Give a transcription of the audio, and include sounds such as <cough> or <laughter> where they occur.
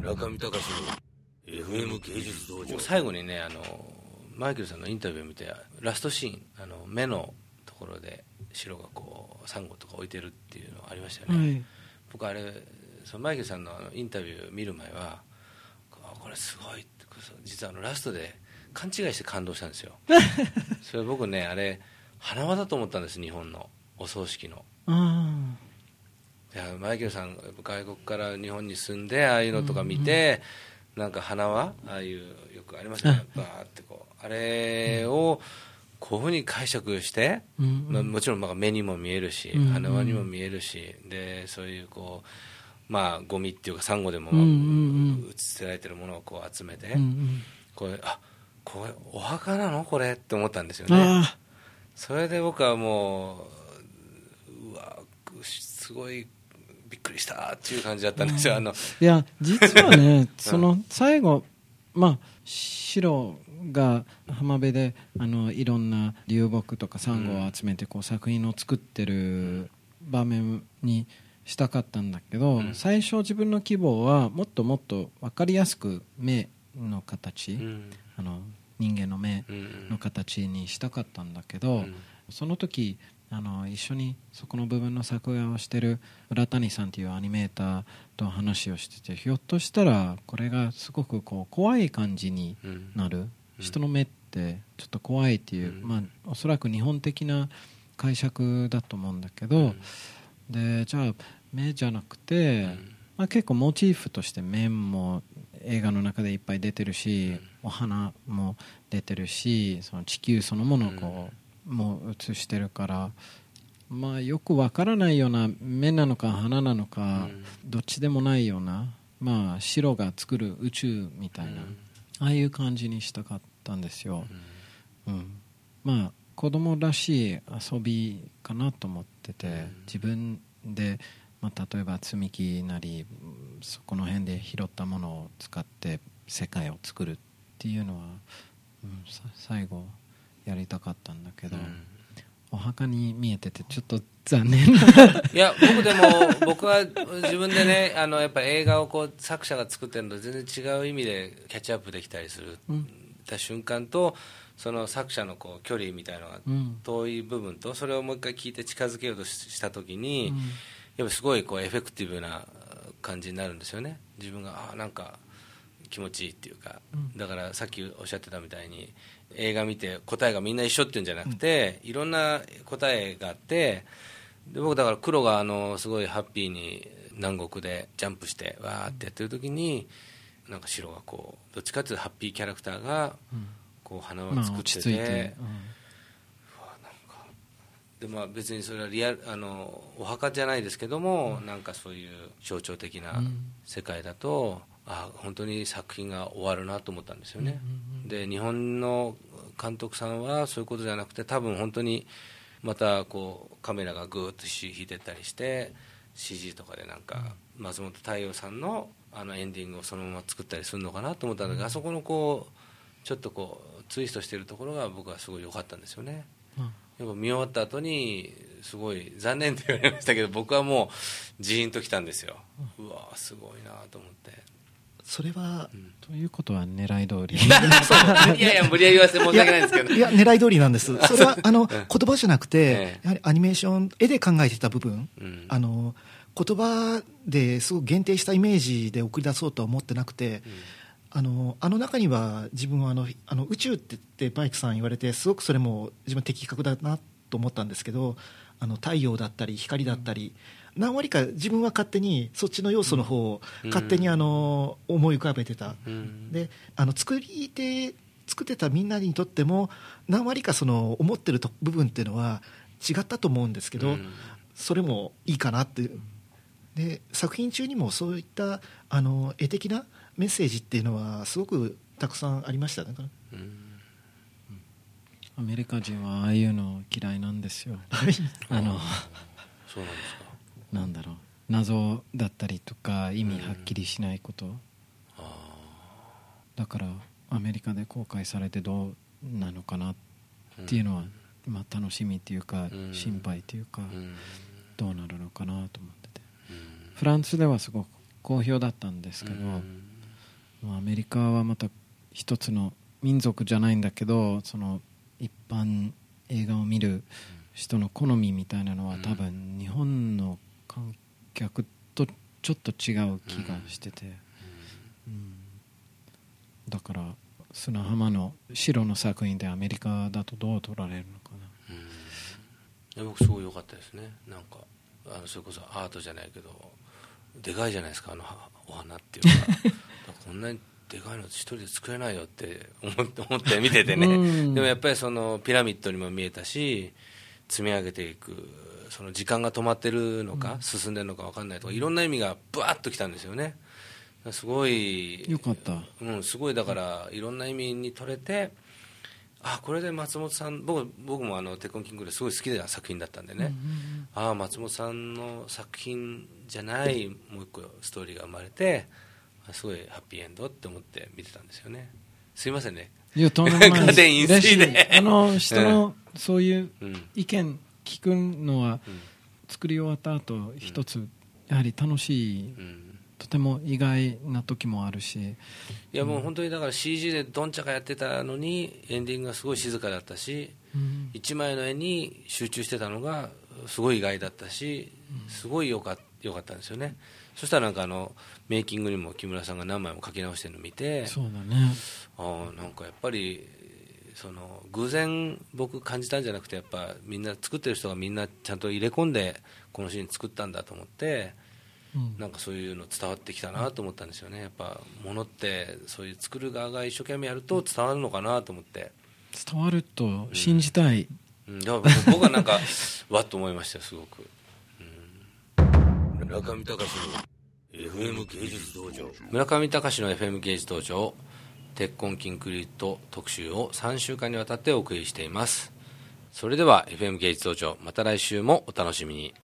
村上隆の FM 芸術道場。最後にねあのマイケルさんのインタビューを見てラストシーンあの目のところで白がこうサンゴとか置いてるっていうのありましたよね、はい。僕あれそのマイケルさんのあのインタビュー見る前はあこれすごいって実はあのラストで勘違いして感動したんですよ。<laughs> それ僕ねあれ花輪だと思ったんです日本のお葬式の。あいやマイケルさん外国から日本に住んでああいうのとか見て、なんか花輪ああいうよくありますよね。バーってこう。あれをこういうふうに解釈して、あうん。まあ、もちろんまあ目にも見えるし、うんうん花輪にも見えるしでそういうこうまあゴミっていうかサンゴでもうんうんうん。映せられてるものをこう集めて、うんうん。これあこれお墓なのこれって思ったんですよね。あ。それで僕はもううわすごいびっくりしたっていう感じだったんですよ、あのーいや実はね <laughs> <laughs> その最後まあ白が浜辺であのいろんな流木とかサンゴを集めてこう作品を作ってる場面にしたかったんだけど、うん。最初自分の希望はもっともっと分かりやすく目の形、うん。あの人間の目うん。の形にしたかったんだけど、うん。その時あの一緒にそこの部分の作画をしてる浦谷さんというアニメーターと話をしててひょっとしたらこれがすごくこう怖い感じにうんなる、うん。人の目ってちょっと怖いっていう、うんまあ、おそらく日本的な解釈だと思うんだけど、でじゃあ目じゃなくて、まあ、結構モチーフとして面も映画の中でいっぱい出てるし、お花も出てるしその地球そのものをこう、もう映してるから、まあ、よくわからないような目なのか花なのか、うん。どっちでもないような、まあ、白が作る宇宙みたいな、うん。ああいう感じにしたかったんですよ。うん、まあ子供らしい遊びかなと思ってて、自分で、まあ、例えば積み木なりうんそこの辺で拾ったものを使って世界を作るっていうのは、うん、さ最後やりたかったんだけど、お墓に見えててちょっと残念な。<laughs> いや僕でも僕は自分でねあのやっぱり映画をこう作者が作ってるのと全然違う意味でキャッチアップできたりする、うん。た瞬間とその作者のこう距離みたいなのがうん。遠い部分とそれをもう一回聞いて近づけようとしした時に、うん。やっぱすごいこうエフェクティブな感じになるんですよね。自分があなんか気持ちいいっていうか、うん。だからさっきおっしゃってたみたいに映画見て答えがみんな一緒っていうんじゃなくて、いろんな答えがあってで僕だから黒があのすごいハッピーに南国でジャンプしてわーってやってる時になんか白がこうどっちかっていうとハッピーキャラクターがうん。こう花をまあ作ってて,、落ち着いて、でまあ、別にそれはリアルあのお墓じゃないですけども、なんかそういう象徴的なうん。世界だと、あ本当に作品が終わるなと思ったんですよね、で日本の監督さんはそういうことじゃなくて多分本当にまたこうカメラがぐーっと引いてったりして CG とかでなんか松本太陽さんのあのエンディングをそのまま作ったりするのかなと思ったんだけど、あそこのこうちょっとこうツイストしてるところが僕はすごい良かったんですよね。うん。やっぱ見終わった後にすごい残念って言われましたけど僕はもうジーンときたんですよ、うわーすごいなと思って、それは、ということは狙い通り。<laughs> いやいや <laughs> 無理やり言わせて申し訳ないんですけどいや、狙い通りなんです。<laughs> それは、あの、うん。言葉じゃなくてええ、やはりアニメーション、絵で考えてた部分、うん。あの、言葉ですごく限定したイメージで送り出そうとは思ってなくて、あの、あの中には自分はあの、あの宇宙って言ってバイクさん言われて、すごくそれも自分的確だなと思ったんですけど、あの、太陽だったり光だったり、何割か自分は勝手にそっちの要素の方を勝手にあの、思い浮かべてた。うん。であの作り手作ってたみんなにとっても何割かその思ってると部分っていうのは違ったと思うんですけど、うん。それもいいかなってで作品中にもそういったあの絵的なメッセージっていうのはすごくたくさんありました。ね。うんアメリカ人はああいうの嫌いなんですよ。あのそうなんですか。なんだろう。謎だったりとか意味はっきりしないこと、だからアメリカで公開されてどうなのかなっていうのは、まあ、楽しみっていうか、うん。心配っていうか、うん。どうなるのかなと思ってて。うん。フランスではすごく好評だったんですけど、うん。まあアメリカはまた一つの民族じゃないんだけどその一般映画を見る人の好みみたいなのは多分日本の観客とちょっと違う気がしてて、うん。だから砂浜の白の作品でアメリカだとどう撮られるのかな。僕すごい良かったですね。なんかあのそれこそアートじゃないけどでかいじゃないですかあのはお花っていうか <laughs> こんなにでかいの一人で作れないよって思って <laughs> 思って見ててね、うん。でもやっぱりそのピラミッドにも見えたし積み上げていくその時間が止まってるのか、進んでるのか分かんないとかいろんな意味がブワッときたんですよね。すごいよかった。うん、すごいだからいろんな意味に取れてあこれで松本さん僕僕もあの「鉄痕キング」ですごい好きな作品だったんでね、ああ松本さんの作品じゃないもう一個ストーリーが生まれてあすごいハッピーエンドって思って見てたんですよね。すいませんね。いやとんでもないで嬉しいあの人のそういううん。意見聞くのはうん。作り終わった後一つやはり楽しいうん。とても意外な時もあるし。いやもう本当にだから CG でどんちゃかやってたのにエンディングがすごい静かだったしうん。一枚の絵に集中してたのがすごい意外だったしすごいよかよかったんですよね。そしたらなんかあのメイキングにも木村さんが何枚も書き直してるのを見てそうだね。ああなんかやっぱりその偶然僕感じたんじゃなくてやっぱみんな作ってる人がみんなちゃんと入れ込んでこのシーン作ったんだと思ってうん。なんかそういうの伝わってきたなと思ったんですよね。やっぱ物ってそういう作る側が一生懸命やると伝わるのかなと思って、伝わると信じたい。うん、だから僕僕はなんか <laughs> わっと思いましたよすごく、村上、隆の FM 芸術道場。村上隆の FM 芸術道場鉄痕キンクリート特集を3週間にわたってお送りしています。それでは FM 芸術道場また来週もお楽しみに。